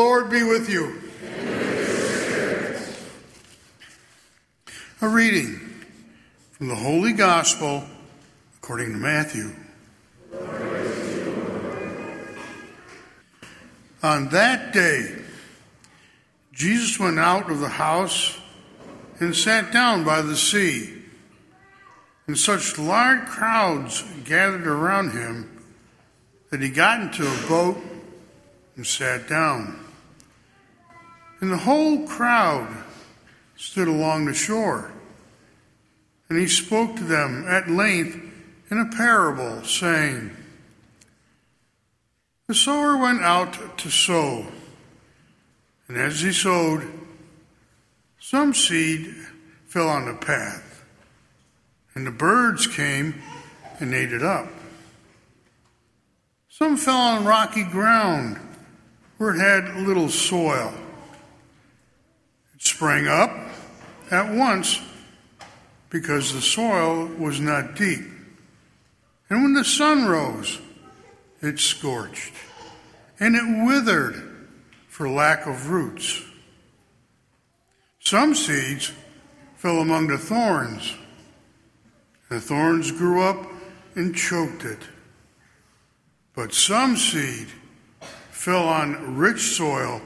Lord be with you. A reading from the Holy Gospel according to Matthew. On that day, Jesus went out of the house and sat down by the sea. And such large crowds gathered around him that he got into a boat and sat down. And the whole crowd stood along the shore. And he spoke to them at length in a parable, saying, The sower went out to sow, and as he sowed, some seed fell on the path, and the birds came and ate it up. Some fell on rocky ground where it had little soil. Sprang up at once because the soil was not deep. And when the sun rose, it scorched, and it withered for lack of roots. Some seeds fell among the thorns, the thorns grew up and choked it. But some seed fell on rich soil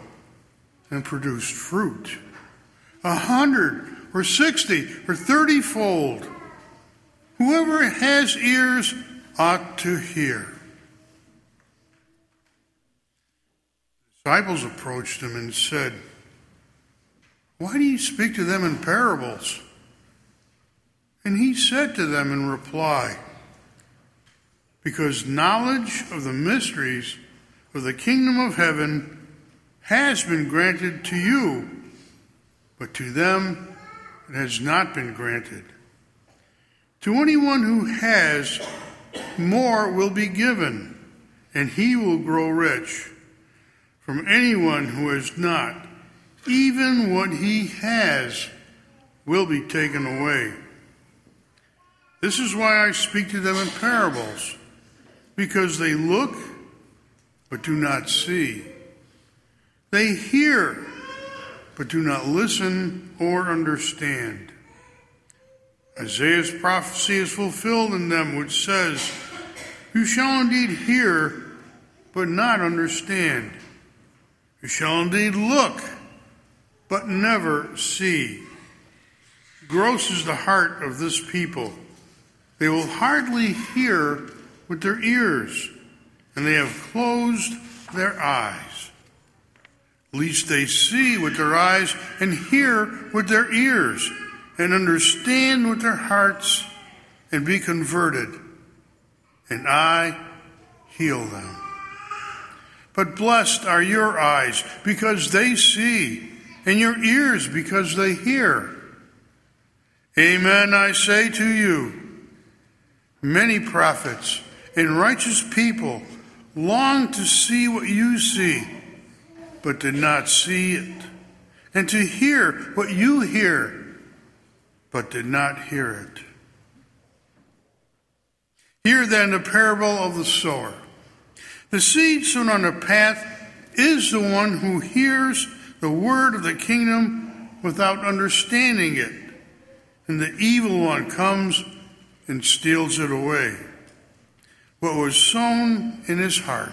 and produced fruit. A hundred or sixty or thirty fold. Whoever has ears ought to hear. The disciples approached him and said, Why do you speak to them in parables? And he said to them in reply, Because knowledge of the mysteries of the kingdom of heaven has been granted to you, but to them it has not been granted. To anyone who has, more will be given, and he will grow rich. From anyone who has not, even what he has will be taken away. This is why I speak to them in parables, because they look but do not see. They hear, but do not listen or understand. Isaiah's prophecy is fulfilled in them, which says, You shall indeed hear, but not understand. You shall indeed look, but never see. Gross is the heart of this people. They will hardly hear with their ears and they have closed their eyes, lest they see with their eyes and hear with their ears and understand with their hearts and be converted, and I heal them. But blessed are your eyes because they see, and your ears because they hear. Amen, I say to you, many prophets and righteous people long to see what you see, but did not see it, and to hear what you hear, but did not hear it. Hear then the parable of the sower. The seed sown on the path is the one who hears the word of the kingdom without understanding it, and the evil one comes and steals it away what was sown in his heart.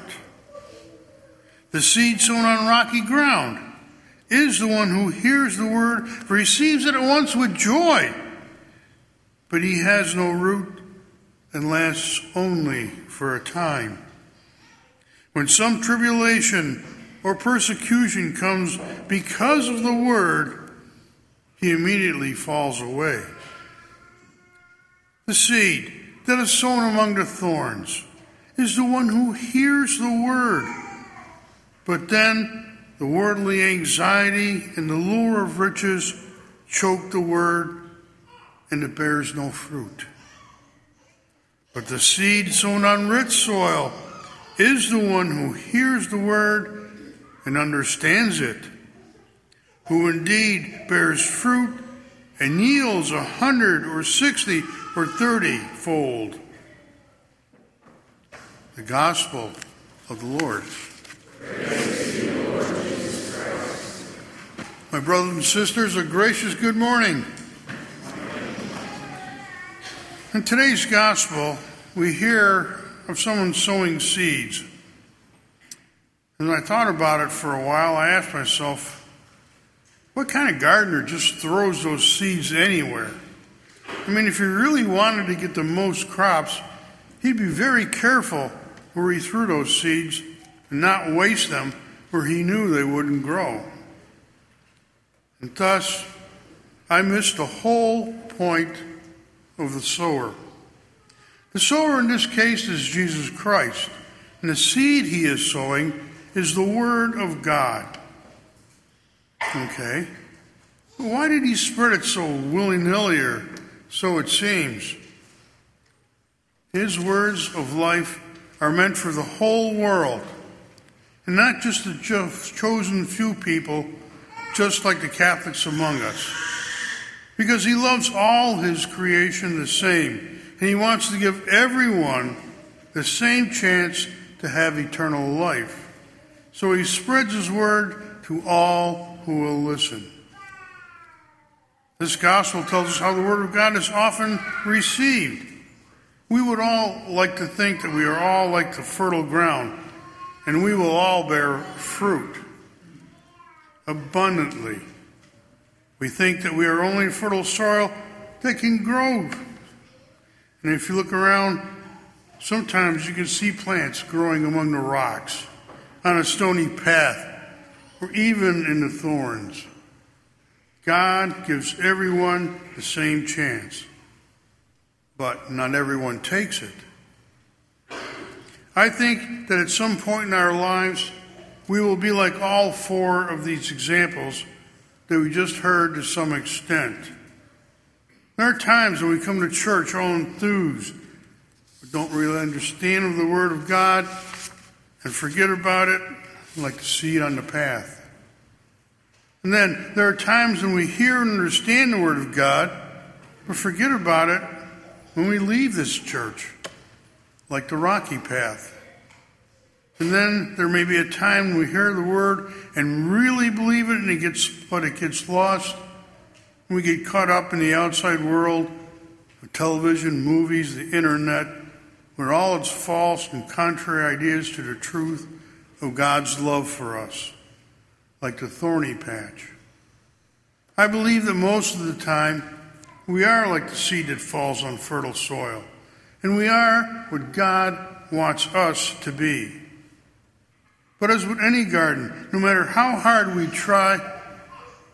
The seed sown on rocky ground is the one who hears the word, receives it at once with joy, but he has no root and lasts only for a time. When some tribulation or persecution comes because of the word, he immediately falls away. The seed that is sown among the thorns is the one who hears the word. But then the worldly anxiety and the lure of riches choke the word, and it bears no fruit. But the seed sown on rich soil is the one who hears the word and understands it, who indeed bears fruit and yields a hundred or sixty or thirty fold. The Gospel of the Lord. My brothers and sisters, a gracious good morning. In today's gospel, we hear of someone sowing seeds. As I thought about it for a while, I asked myself, what kind of gardener just throws those seeds anywhere? I mean, if he really wanted to get the most crops, he'd be very careful where he threw those seeds and not waste them where he knew they wouldn't grow. And thus, I missed the whole point of the sower. The sower in this case is Jesus Christ, and the seed he is sowing is the Word of God. Okay. Why did he spread it so willy nilly, or so it seems? His words of life are meant for the whole world, not just the chosen few people, just like the Catholics among us because he loves all his creation the same, and he wants to give everyone the same chance to have eternal life. So he spreads his word to all who will listen. This gospel tells us how the word of God is often received. We would all like to think that we are all like the fertile ground, and we will all bear fruit abundantly. We think that we are only fertile soil that can grow. And if you look around, sometimes you can see plants growing among the rocks, on a stony path, or even in the thorns. God gives everyone the same chance, but not everyone takes it. I think that at some point in our lives, we will be like all four of these examples that we just heard to some extent. There are times when we come to church all enthused, but don't really understand the Word of God and forget about it like the seed on the path. And then there are times when we hear and understand the Word of God, but forget about it when we leave this church, like the rocky path. And then there may be a time when we hear the word and really believe it, and it gets, but it gets lost. We get caught up in the outside world, television, movies, the internet, where all its false and contrary ideas to the truth of God's love for us, like the thorny patch. I believe that most of the time we are like the seed that falls on fertile soil, and we are what God wants us to be. But as with any garden, no matter how hard we try,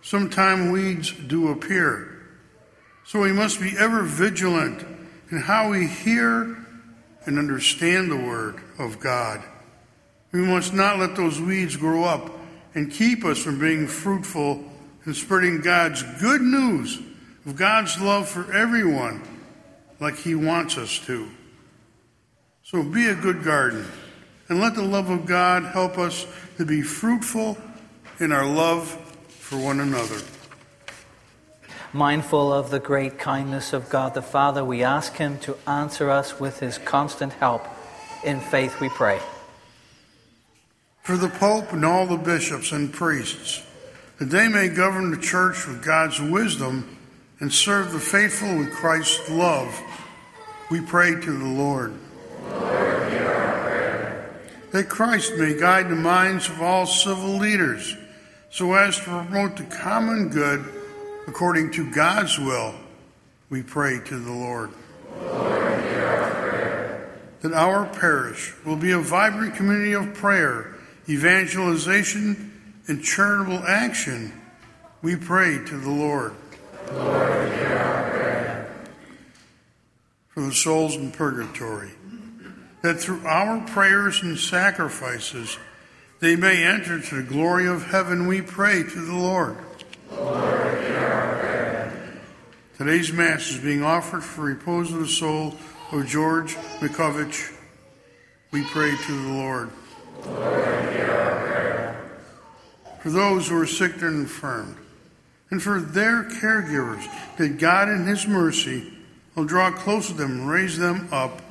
sometimes weeds do appear. So we must be ever vigilant in how we hear and understand the Word of God. We must not let those weeds grow up and keep us from being fruitful and spreading God's good news of God's love for everyone like He wants us to. So be a good garden and let the love of God help us to be fruitful in our love for one another. Mindful of the great kindness of God the Father, we ask Him to answer us with His constant help. In faith we pray. For the Pope and all the bishops and priests, that they may govern the church with God's wisdom and serve the faithful with Christ's love, we pray to the Lord. Lord that Christ may guide the minds of all civil leaders so as to promote the common good according to God's will, we pray to the Lord. Lord our that our parish will be a vibrant community of prayer, evangelization, and charitable action, we pray to the. Lord the souls in purgatory that through our prayers and sacrifices they may enter to the glory of heaven, we pray to the Lord. Lord Today's Mass is being offered for repose of the soul of George Mikovich. We pray to the Lord. Lord for those who are sick and infirmed, and for their caregivers, that God in His mercy will draw close to them raise them up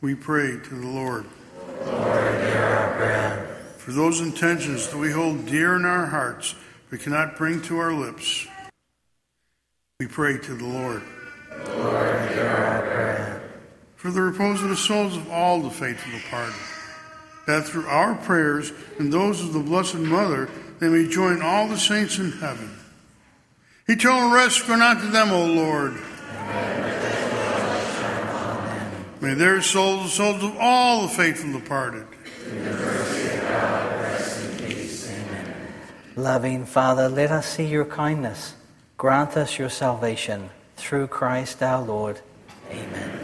we pray to the Lord. Lord. For those intentions that we hold dear in our hearts, we cannot bring to our lips. We pray to the Lord. Lord. For the repose of the souls of all the faithful departed, that through our prayers and those of the Blessed Mother, they may join all the saints in heaven. Eternal rest grant unto them, O Lord. May their souls, the souls of all the faithful departed, Loving Father, let us see your kindness. Grant us your salvation through Christ our Lord. Amen.